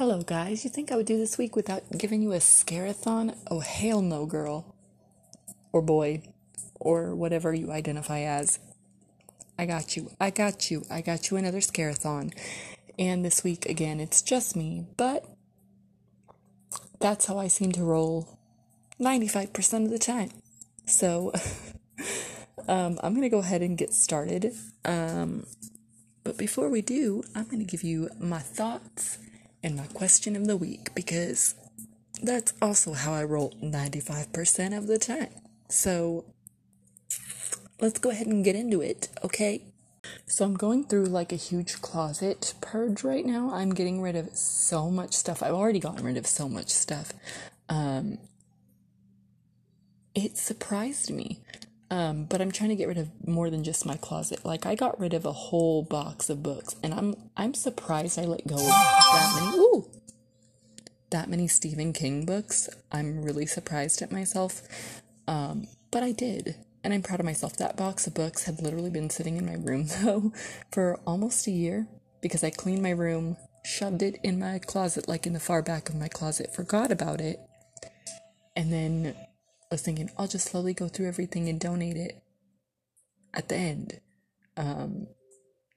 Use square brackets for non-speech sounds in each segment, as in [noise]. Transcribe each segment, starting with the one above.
Hello, guys. You think I would do this week without giving you a scarathon? Oh, hell no, girl. Or boy. Or whatever you identify as. I got you. I got you. I got you another scarathon. And this week, again, it's just me. But that's how I seem to roll 95% of the time. So [laughs] um, I'm going to go ahead and get started. Um, but before we do, I'm going to give you my thoughts and my question of the week because that's also how I roll 95% of the time. So let's go ahead and get into it, okay? So I'm going through like a huge closet purge right now. I'm getting rid of so much stuff. I've already gotten rid of so much stuff. Um, it surprised me. Um, but I'm trying to get rid of more than just my closet. Like I got rid of a whole box of books, and I'm I'm surprised I let go of that many. Ooh, that many Stephen King books. I'm really surprised at myself, um, but I did, and I'm proud of myself. That box of books had literally been sitting in my room [laughs] though for almost a year because I cleaned my room, shoved it in my closet, like in the far back of my closet, forgot about it, and then was thinking I'll just slowly go through everything and donate it at the end. Um,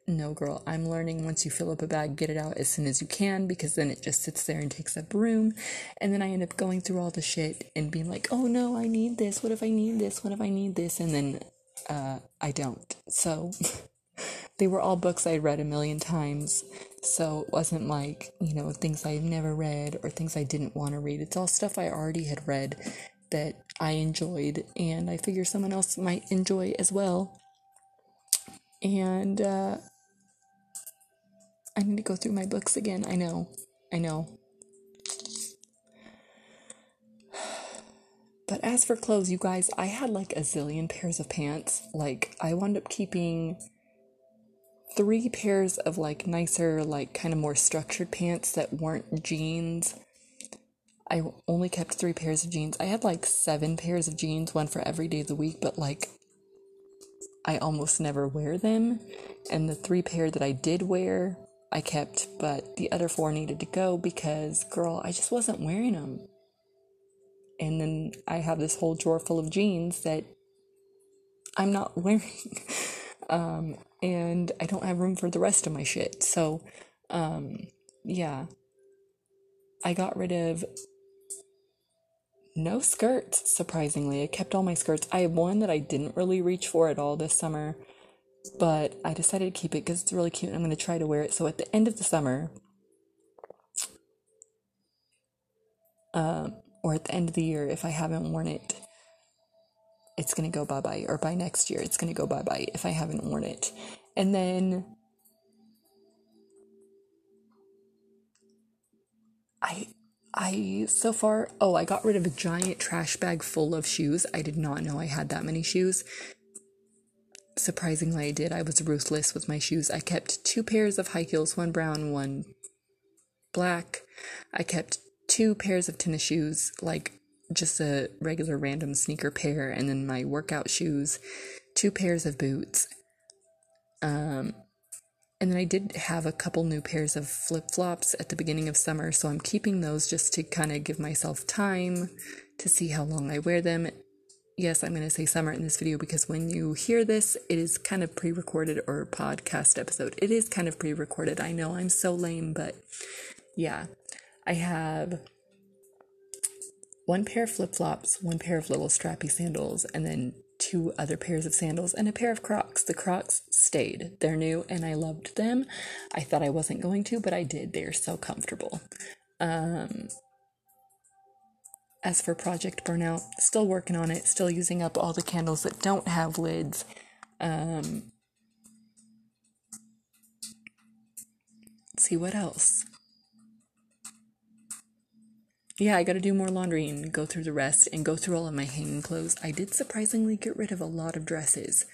no, girl, I'm learning once you fill up a bag, get it out as soon as you can because then it just sits there and takes up room. And then I end up going through all the shit and being like, oh no, I need this. What if I need this? What if I need this? And then uh, I don't. So [laughs] they were all books I'd read a million times. So it wasn't like, you know, things I've never read or things I didn't want to read. It's all stuff I already had read that I enjoyed, and I figure someone else might enjoy as well. And uh, I need to go through my books again. I know, I know. [sighs] But as for clothes, you guys, I had like a zillion pairs of pants. Like, I wound up keeping three pairs of like nicer, like kind of more structured pants that weren't jeans I only kept three pairs of jeans. I had like seven pairs of jeans, one for every day of the week, but like I almost never wear them. And the three pair that I did wear, I kept, but the other four needed to go because, girl, I just wasn't wearing them. And then I have this whole drawer full of jeans that I'm not [laughs] wearing. um, and I don't have room for the rest of my shit. So, um, yeah. I got rid of no skirts, surprisingly. I kept all my skirts. I have one that I didn't really reach for at all this summer, but I decided to keep it because it's really cute and I'm going to try to wear it. So at the end of the summer, um, or at the end of the year, if I haven't worn it, it's going to go bye bye. Or by next year, it's going to go bye bye if I haven't worn it. And then I I so far, oh, I got rid of a giant trash bag full of shoes. I did not know I had that many shoes. Surprisingly, I did. I was ruthless with my shoes. I kept two pairs of high heels, one brown, one black. I kept two pairs of tennis shoes, like just a regular random sneaker pair, and then my workout shoes, two pairs of boots. Um, and then I did have a couple new pairs of flip flops at the beginning of summer, so I'm keeping those just to kind of give myself time to see how long I wear them. Yes, I'm going to say summer in this video because when you hear this, it is kind of pre recorded or podcast episode. It is kind of pre recorded. I know I'm so lame, but yeah. I have one pair of flip flops, one pair of little strappy sandals, and then two other pairs of sandals and a pair of Crocs. The Crocs stayed. They're new and I loved them. I thought I wasn't going to, but I did. They're so comfortable. Um, as for Project Burnout, still working on it, still using up all the candles that don't have lids. Um, see what else yeah, I got to do more laundry and go through the rest and go through all of my hanging clothes. I did surprisingly get rid of a lot of dresses.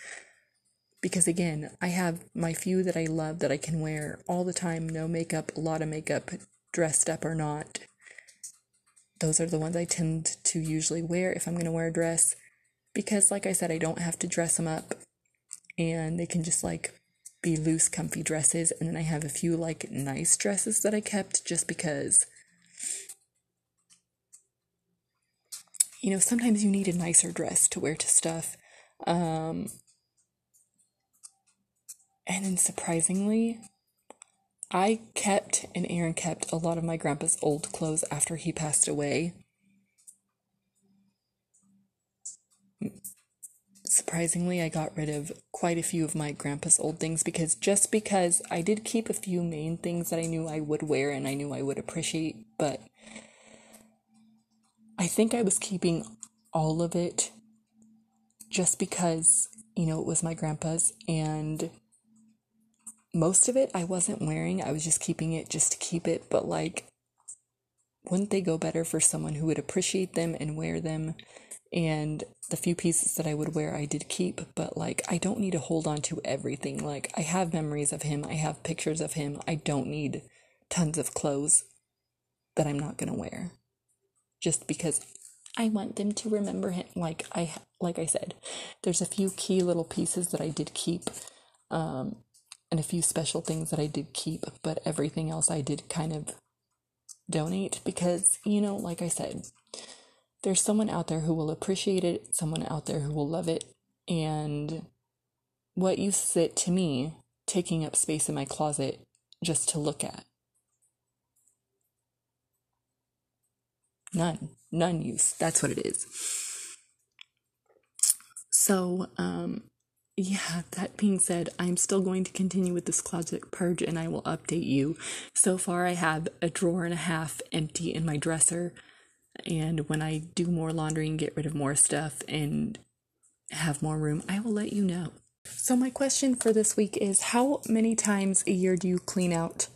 Because again, I have my few that I love that I can wear all the time, no makeup, a lot of makeup, dressed up or not. Those are the ones I tend to usually wear if I'm going to wear a dress. Because, like I said, I don't have to dress them up and they can just like be loose, comfy dresses. And then I have a few like nice dresses that I kept just because, you know, sometimes you need a nicer dress to wear to stuff. Um, and then surprisingly, I kept and Aaron kept a lot of my grandpa's old clothes after he passed away. Surprisingly, I got rid of quite a few of my grandpa's old things because just because I did keep a few main things that I knew I would wear and I knew I would appreciate, but I think I was keeping all of it just because, you know, it was my grandpa's and most of it I wasn't wearing. I was just keeping it just to keep it, but like wouldn't they go better for someone who would appreciate them and wear them? And the few pieces that I would wear, I did keep, but like I don't need to hold on to everything. Like I have memories of him, I have pictures of him. I don't need tons of clothes that I'm not going to wear just because I want them to remember him. Like I like I said, there's a few key little pieces that I did keep. Um, and a few special things that I did keep, but everything else I did kind of donate because, you know, like I said, there's someone out there who will appreciate it, someone out there who will love it, and what uses it to me taking up space in my closet just to look at? None. None use. That's what it is. So, um, yeah, that being said, I'm still going to continue with this closet purge and I will update you. So far, I have a drawer and a half empty in my dresser. And when I do more laundry and get rid of more stuff and have more room, I will let you know. So, my question for this week is How many times a year do you clean out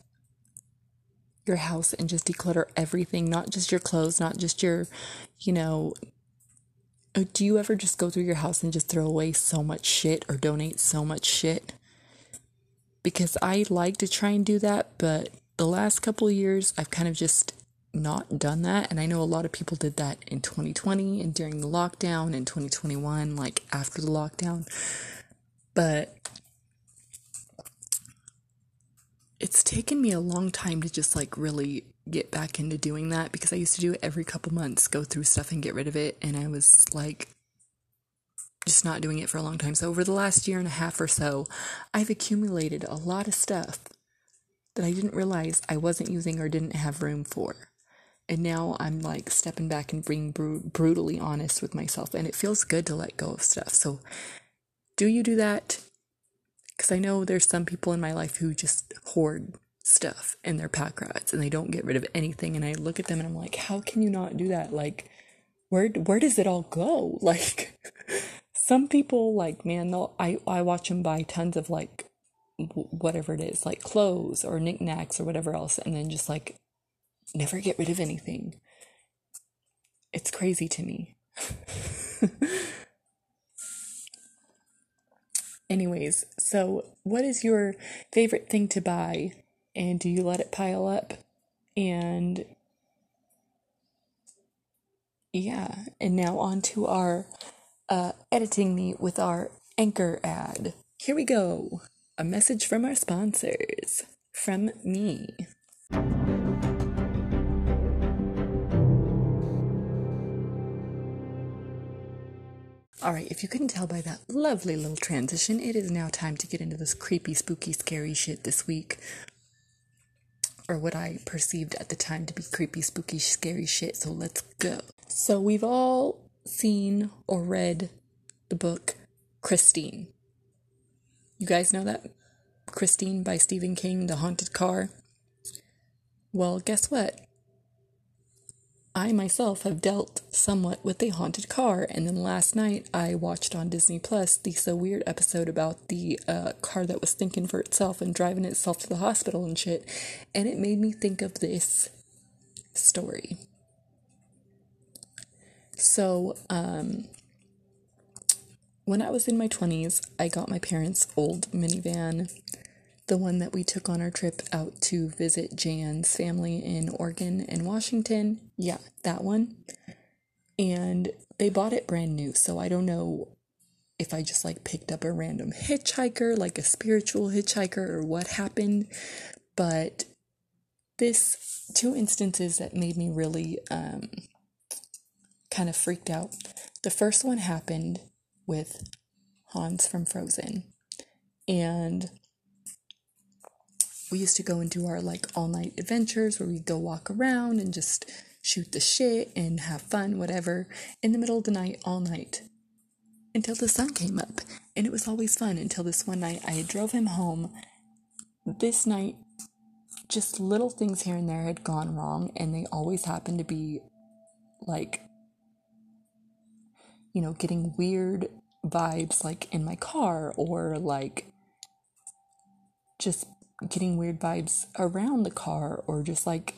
your house and just declutter everything? Not just your clothes, not just your, you know, uh, do you ever just go through your house and just throw away so much shit or donate so much shit? Because I like to try and do that, but the last couple years I've kind of just not done that. And I know a lot of people did that in 2020 and during the lockdown in 2021, like after the lockdown. But it's taken me a long time to just like really get back into doing that because I used to do it every couple months, go through stuff and get rid of it. And I was like, just not doing it for a long time. So, over the last year and a half or so, I've accumulated a lot of stuff that I didn't realize I wasn't using or didn't have room for. And now I'm like stepping back and being br- brutally honest with myself. And it feels good to let go of stuff. So, do you do that? Because I know there's some people in my life who just hoard stuff in their pack rats and they don't get rid of anything and I look at them and I'm like how can you not do that? Like where where does it all go? [laughs] Like some people like man they'll I I watch them buy tons of like whatever it is like clothes or knickknacks or whatever else and then just like never get rid of anything. It's crazy to me [laughs] anyways so what is your favorite thing to buy and do you let it pile up? And yeah, and now on to our uh, editing me with our anchor ad. Here we go. A message from our sponsors. From me. All right, if you couldn't tell by that lovely little transition, it is now time to get into this creepy, spooky, scary shit this week or what I perceived at the time to be creepy, spooky, scary shit. So let's go. So we've all seen or read the book Christine. You guys know that? Christine by Stephen King, The Haunted Car. Well, guess what? I myself have dealt somewhat with a haunted car, and then last night I watched on Disney Plus the so weird episode about the uh, car that was thinking for itself and driving itself to the hospital and shit, and it made me think of this story. So, um, when I was in my 20s, I got my parents' old minivan the one that we took on our trip out to visit Jan's family in Oregon and Washington. Yeah, that one. And they bought it brand new, so I don't know if I just like picked up a random hitchhiker, like a spiritual hitchhiker, or what happened. But this two instances that made me really um, kind of freaked out. The first one happened with Hans from Frozen. And we used to go and do our like all night adventures where we'd go walk around and just shoot the shit and have fun, whatever, in the middle of the night, all night until the sun came up. And it was always fun until this one night I drove him home. This night, just little things here and there had gone wrong, and they always happened to be like, you know, getting weird vibes like in my car or like just getting weird vibes around the car or just like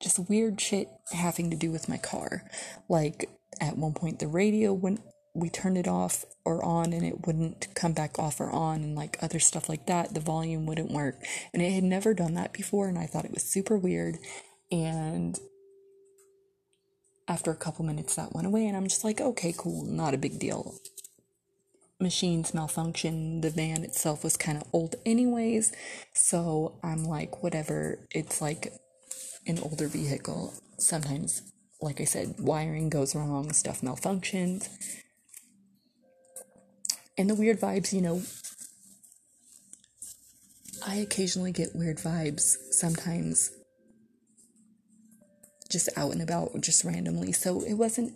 just weird shit having to do with my car. Like at one point the radio when we turned it off or on and it wouldn't come back off or on and like other stuff like that, the volume wouldn't work. And it had never done that before and I thought it was super weird and after a couple minutes that went away and I'm just like, okay, cool, not a big deal machines malfunction. The van itself was kind of old, anyways. So I'm like, whatever. It's like an older vehicle. Sometimes, like I said, wiring goes wrong, stuff malfunctions. And the weird vibes, you know, I occasionally get weird vibes sometimes just out and about, just randomly. So it wasn't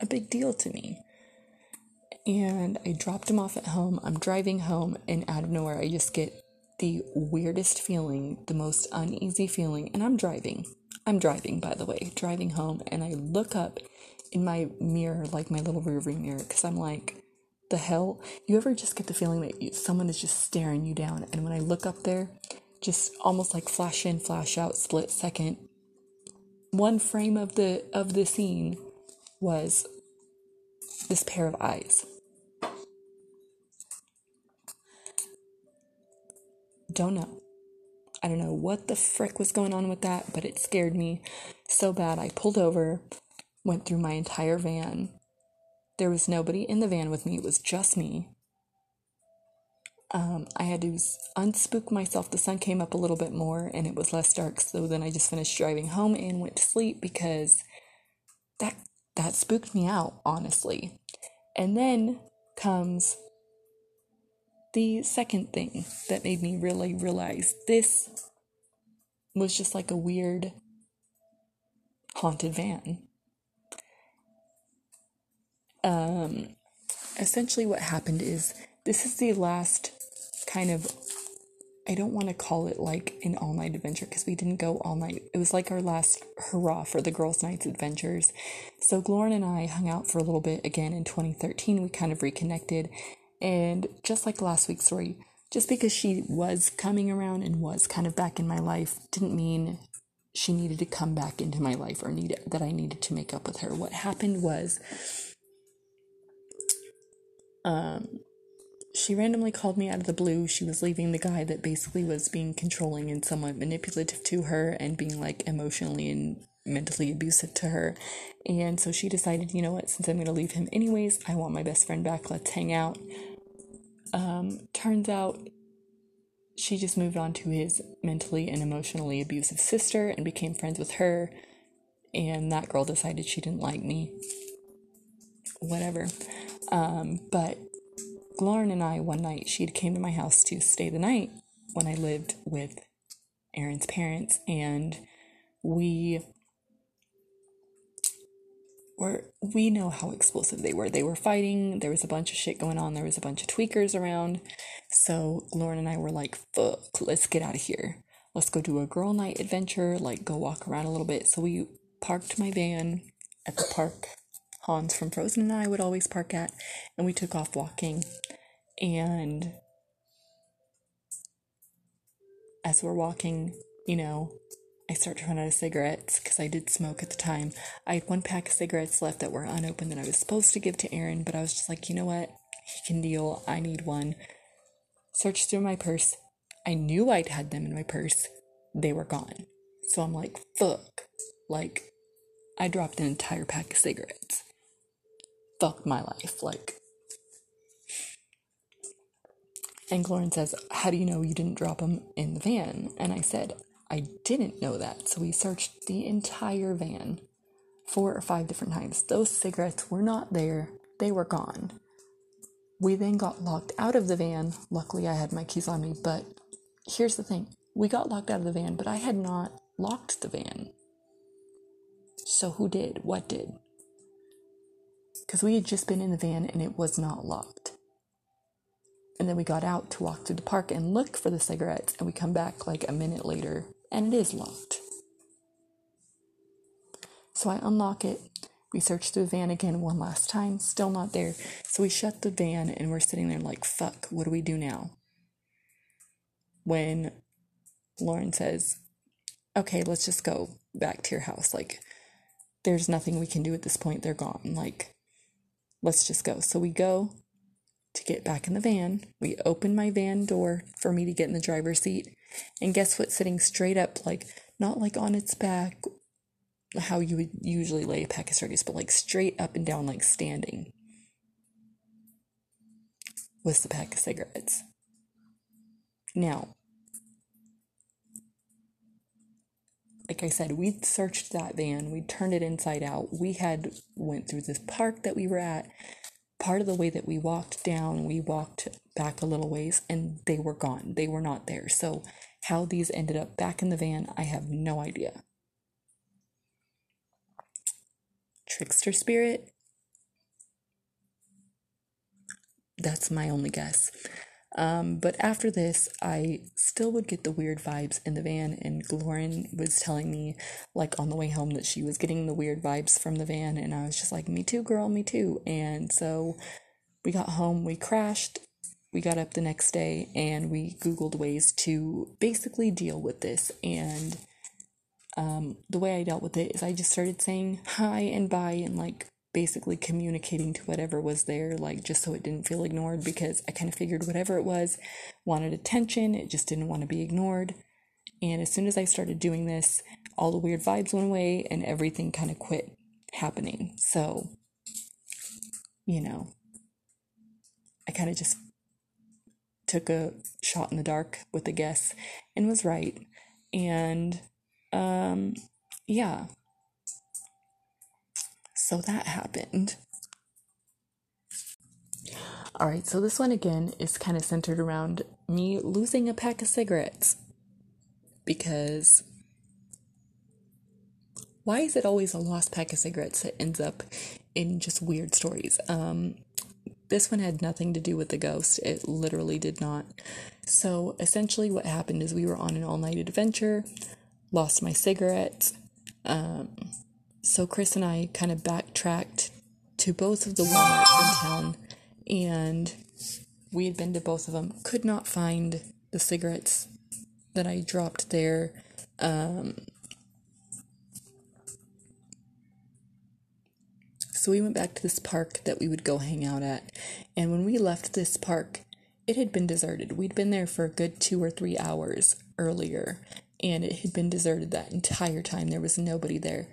a big deal to me and I dropped him off at home. I'm driving home, and out of nowhere, I just get the weirdest feeling, the most uneasy feeling. And I'm driving. I'm driving, by the way, driving home, and I look up in my mirror, like my little rearview mirror, because I'm like, the hell? You ever just get the feeling that you, someone is just staring you down? And when I look up there, just almost like flash in, flash out, split second. One frame of the of the scene was this pair of eyes. Don't know. I don't know what the frick was going on with that, but it scared me so bad. I pulled over, went through my entire van. There was nobody in the van with me, it was just me. Um, I had to unspook myself. The sun came up a little bit more and it was less dark, so then I just finished driving home and went to sleep because that that spooked me out, honestly. And then comes the second thing that made me really realize this was just like a weird haunted van. Um, essentially, what happened is this is the last kind of I don't want to call it like an all night adventure because we didn't go all night. It was like our last hurrah for the girls' nights adventures. So Lauren and I hung out for a little bit again in 2013. We kind of reconnected and just like last week's story, just because she was coming around and was kind of back in my life didn't mean she needed to come back into my life or need that I needed to make up with her. What happened was um she randomly called me out of the blue. She was leaving the guy that basically was being controlling and somewhat manipulative to her and being like emotionally and mentally abusive to her. And so she decided, you know what, since I'm going to leave him anyways, I want my best friend back. Let's hang out. Um, turns out she just moved on to his mentally and emotionally abusive sister and became friends with her. And that girl decided she didn't like me. Whatever. Um, but Lauren and I, one night, she came to my house to stay the night when I lived with Aaron's parents, and we were we know how explosive they were. They were fighting. There was a bunch of shit going on. There was a bunch of tweakers around. So Lauren and I were like, "Fuck, let's get out of here. Let's go do a girl night adventure. Like go walk around a little bit." So we parked my van at the park Hans from Frozen and I would always park at, and we took off walking. And as we're walking, you know, I start to run out of cigarettes because I did smoke at the time. I had one pack of cigarettes left that were unopened that I was supposed to give to Aaron, but I was just like, you know what? He can deal. I need one. Searched through my purse. I knew I'd had them in my purse. They were gone. So I'm like, fuck. Like, I dropped an entire pack of cigarettes. Fuck my life. Like, And Lauren says, How do you know you didn't drop them in the van? And I said, I didn't know that. So we searched the entire van four or five different times. Those cigarettes were not there, they were gone. We then got locked out of the van. Luckily, I had my keys on me, but here's the thing we got locked out of the van, but I had not locked the van. So, who did? What did? Because we had just been in the van and it was not locked. And then we got out to walk through the park and look for the cigarettes, and we come back like a minute later and it is locked. So I unlock it. We search the van again one last time, still not there. So we shut the van and we're sitting there like, fuck, what do we do now? When Lauren says, okay, let's just go back to your house. Like, there's nothing we can do at this point. They're gone. Like, let's just go. So we go, to get back in the van. We open my van door for me to get in the driver's seat. And guess what? Sitting straight up, like not like on its back, how you would usually lay a pack of cigarettes, but like straight up and down, like standing, was the pack of cigarettes. Now, like I said, we'd searched that van, we turned it inside out. We had went through this park that we were at part of the way that we walked down, we walked back a little ways and they were gone. They were not there. So, how these ended up back in the van, I have no idea. Trickster spirit? That's my only guess. Um, but after this, I still would get the weird vibes in the van, and Lauren was telling me, like on the way home, that she was getting the weird vibes from the van, and I was just like, "Me too, girl, me too." And so we got home, we crashed, we got up the next day, and we Googled ways to basically deal with this. And um, the way I dealt with it is I just started saying hi and bye and like basically communicating to whatever was there, like just so it didn't feel ignored, because I kind of figured whatever it was wanted attention, it just didn't want to be ignored. And as soon as I started doing this, all the weird vibes went away and everything kind of quit happening. So, you know, I kind of just took a shot in the dark with a guess and was right. And um, yeah, so that happened. All right, so this one again is kind of centered around me losing a pack of cigarettes. Because why is it always a lost pack of cigarettes that ends up in just weird stories? Um, this one had nothing to do with the ghost. It literally did not. So essentially, what happened is we were on an all night adventure, lost my cigarettes. Um, so Chris and I kind of backtracked to both of the Walmarts in town, and we had been to both of them. Could not find the cigarettes that I dropped there. Um, so we went back to this park that we would go hang out at. And when we left this park, it had been deserted. We'd been there for a good two or three hours earlier, and it had been deserted that entire time. There was nobody there.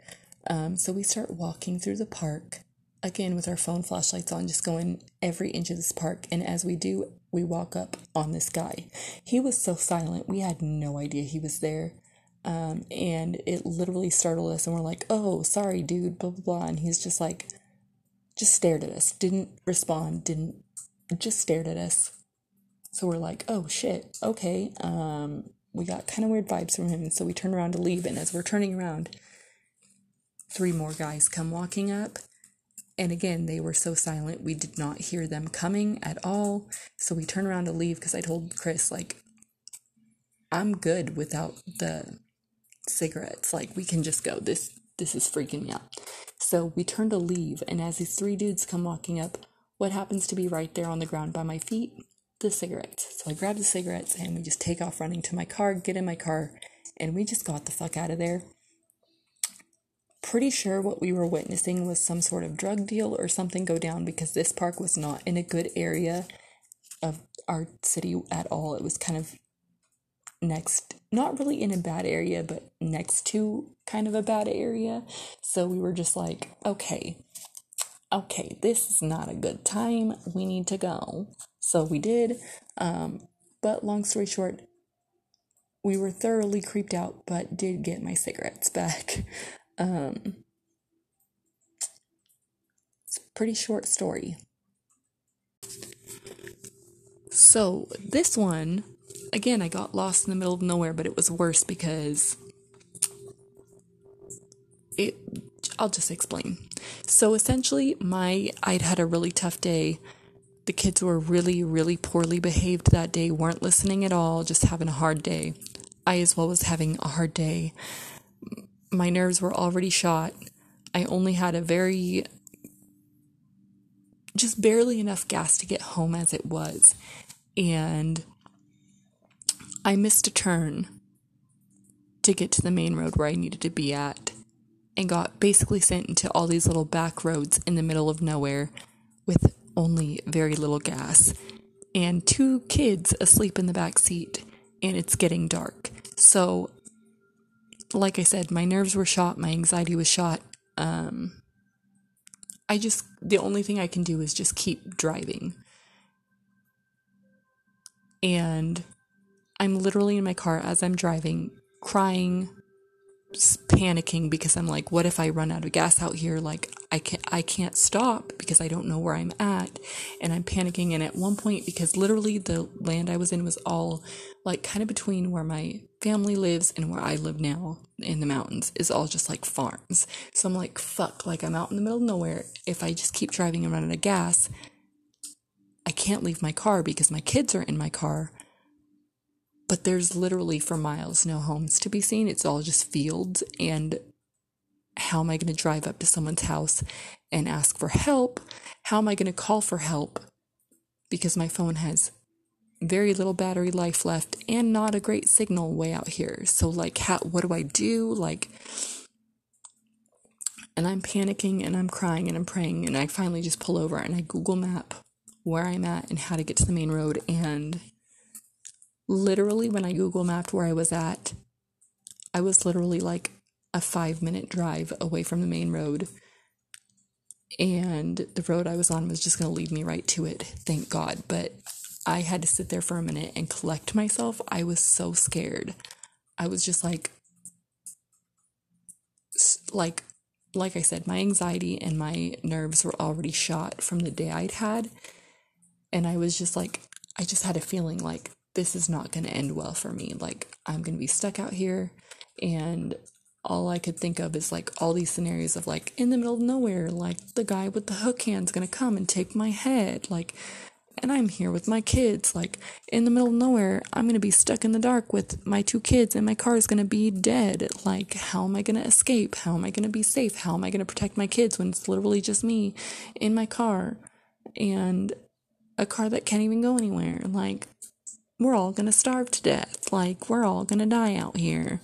Um, so we start walking through the park again with our phone flashlights on, just going every inch of this park. And as we do, we walk up on this guy. He was so silent, we had no idea he was there. Um, and it literally startled us, and we're like, oh, sorry, dude, blah, blah, blah. And he's just like, just stared at us, didn't respond, didn't, just stared at us. So we're like, oh shit, okay. Um, we got kind of weird vibes from him, so we turn around to leave. And as we're turning around, three more guys come walking up. And again, they were so silent, we did not hear them coming at all. So we turned around to leave because I told Chris, like, I'm good without the cigarettes. Like, we can just go. This this is freaking me out. So we turn to leave, and as these three dudes come walking up, what happens to be right there on the ground by my feet? The cigarettes. So I grab the cigarettes and we just take off running to my car, get in my car, and we just got the fuck out of there pretty sure what we were witnessing was some sort of drug deal or something go down because this park was not in a good area of our city at all. It was kind of next, not really in a bad area, but next to kind of a bad area. So we were just like, okay, okay, this is not a good time. We need to go. So we did. Um, but long story short, we were thoroughly creeped out, but did get my cigarettes back. [laughs] Um, it's a pretty short story. So, this one, again, I got lost in the middle of nowhere, but it was worse because it I'll just explain. So essentially, my I'd had a really tough day. The kids were really really poorly behaved that day, weren't listening at all, just having a hard day. I as well was having a hard day. My nerves were already shot. I only had a very just barely enough gas to get home as it was. And I missed a turn to get to the main road where I needed to be at and got basically sent into all these little back roads in the middle of nowhere with only very little gas and two kids asleep in the back seat and it's getting dark. So like I said, my nerves were shot, my anxiety was shot. Um I just the only thing I can do is just keep driving. And I'm literally in my car as I'm driving, crying, panicking because I'm like, what if I run out of gas out here? Like I can't, I can't stop because I don't know where I'm at, and I'm panicking. And at one point, because literally the land I was in was all like kind of between where my family lives and where I live now in the mountains is all just like farms. So I'm like, fuck, like I'm out in the middle of nowhere. If I just keep driving and running out of gas, I can't leave my car because my kids are in my car but there's literally for miles no homes to be seen. It's all just fields. And how am I going to drive up to someone's house and ask for help? How am I going to call for help? Because my phone has very little battery life left and not a great signal way out here. So, like, how, what do I do? Like, and I'm panicking and I'm crying and I'm praying. And I finally just pull over and I Google map where I'm at and how to get to the main road. And literally when I Google mapped where I was at, I was literally like a five minute drive away from the main road. And the road I was on was just going to lead me right to it, thank God. But I had to sit there for a minute and collect myself. I was so scared. I was just like, like, like I said, my anxiety and my nerves were already shot from the day I'd had. And I was just like, I just had a feeling like this is not going to end well for me. Like, I'm going to be stuck out here. And all I could think of is like all these scenarios of like in the middle of nowhere, like the guy with the hook hand's to come and take my head. Like, and I'm here with my kids. Like, in the middle of nowhere, I'm going to be stuck in the dark with my two kids, and my car is going to be dead. Like, how am I going to escape? How am I going to be safe? How am I going to protect my kids when it's literally just me in my car and a car that can't even go anywhere? Like, we're all going to starve to death. Like, we're all going to die out here.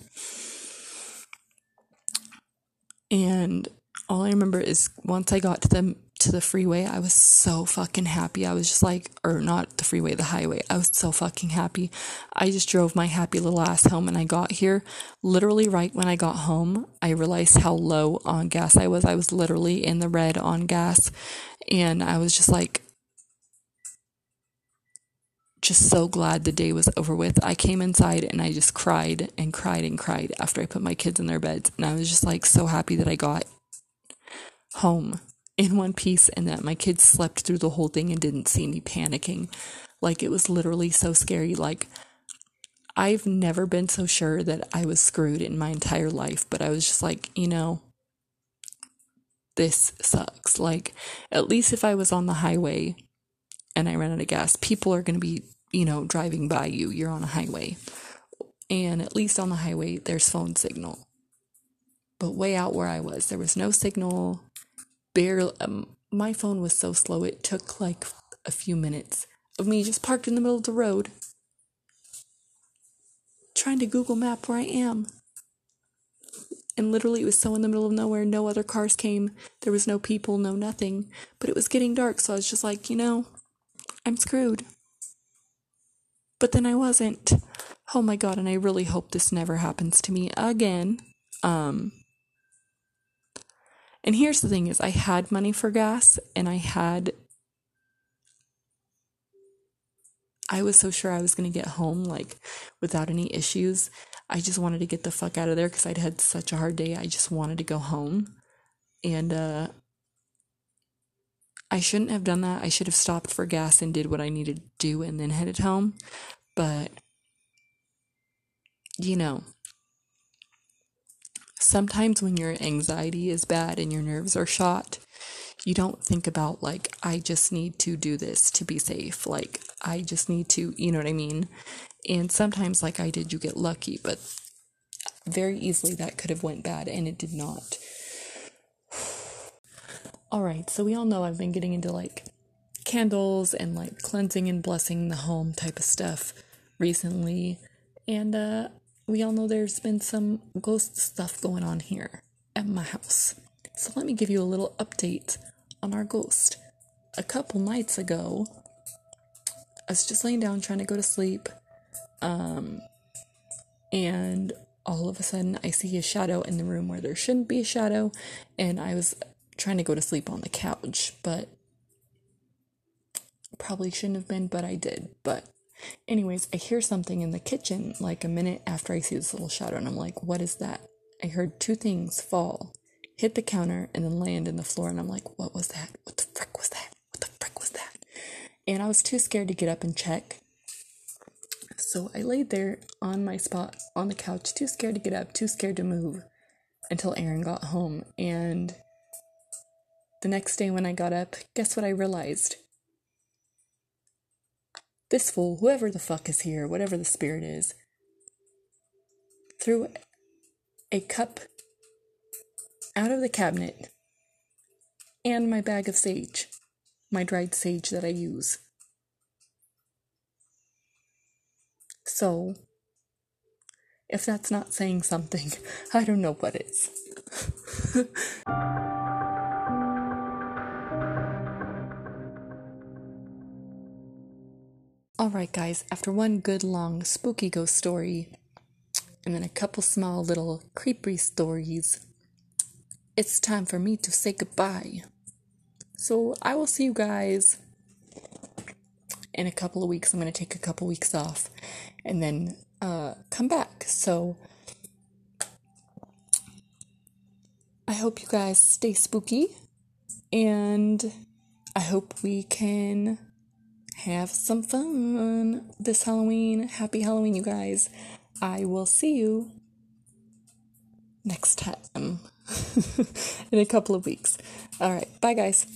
And all I remember is once I got to the to the freeway, I was so fucking happy. I was just like, or not the freeway, the highway. I was so fucking happy. I just drove my happy little ass home and I got here literally right when I got home. I realized how low on gas I was. I was literally in the red on gas. And I was just like, just so glad the day was over with. I came inside and I just cried and cried and cried after I put my kids in their beds. And I was just like so happy that I got home in one piece and that my kids slept through the whole thing and didn't see me panicking. Like it was literally so scary. Like I've never been so sure that I was screwed in my entire life, but I was just like, you know, this sucks. Like, at least if I was on the highway and I ran out of gas, people are going to be you know, driving by you. You're on a highway. And at least on the highway, there's phone signal. But way out where I was, there was no signal. Barely, um, my phone was so slow, it took like a few minutes of me just parked in the middle of the road trying to Google map where I am. And literally, it was so in the middle of nowhere. No other cars came. There was no people, no nothing. But it was getting dark, so I was just like, you know, I'm screwed. But then I wasn't. Oh my god, and I really hope this never happens to me again. Um and here's the thing is I had money for gas and I had I was so sure I was going to get home like without any issues. I just wanted to get the fuck out of there cuz I'd had such a hard day. I just wanted to go home. And uh I shouldn't have done that. I should have stopped for gas and did what I needed to do and then headed home. But you know, sometimes when your anxiety is bad and your nerves are shot, you don't think about like I just need to do this to be safe. Like I just need to, you know what I mean? And sometimes like I did you get lucky, but very easily that could have went bad and it did not. [sighs] all right, so we all know I've been getting into like candles and like cleansing and blessing the home type of stuff recently. And uh we all know there's been some ghost stuff going on here at my house. So let me give you a little update on our ghost. A couple nights ago, I was just laying down trying to go to sleep. Um, and all of a sudden, I see a shadow in the room where there shouldn't be a shadow. And I was trying to go to sleep on the couch, but probably shouldn't have been, but I did. But, anyways, I hear something in the kitchen like a minute after I see this little shadow, and I'm like, what is that? I heard two things fall hit the counter, and then land in the floor. And I'm like, what was that? What the frick was that? What the frick was that? And I was too scared to get up and check. So I laid there on my spot on the couch, too scared to get up, too scared to move until Aaron got home. And the next day when I got up, guess what I realized? This fool, whoever the fuck is here, whatever the spirit is, threw a cup out of the cabinet and my bag of sage, my dried sage that I use. So, if that's not saying something, [laughs] I don't know what is. [laughs] Alright, guys, after one good long spooky ghost story, and then a couple small little creepy stories, it's time for me to say goodbye. So I will see you guys in a couple of weeks. I'm going to take a couple weeks off and then uh, come back. So I hope you guys stay spooky and I hope we can have some fun this Halloween. Happy Halloween, you guys. I will see you next time. [laughs] in a couple of weeks. All right. Bye, guys.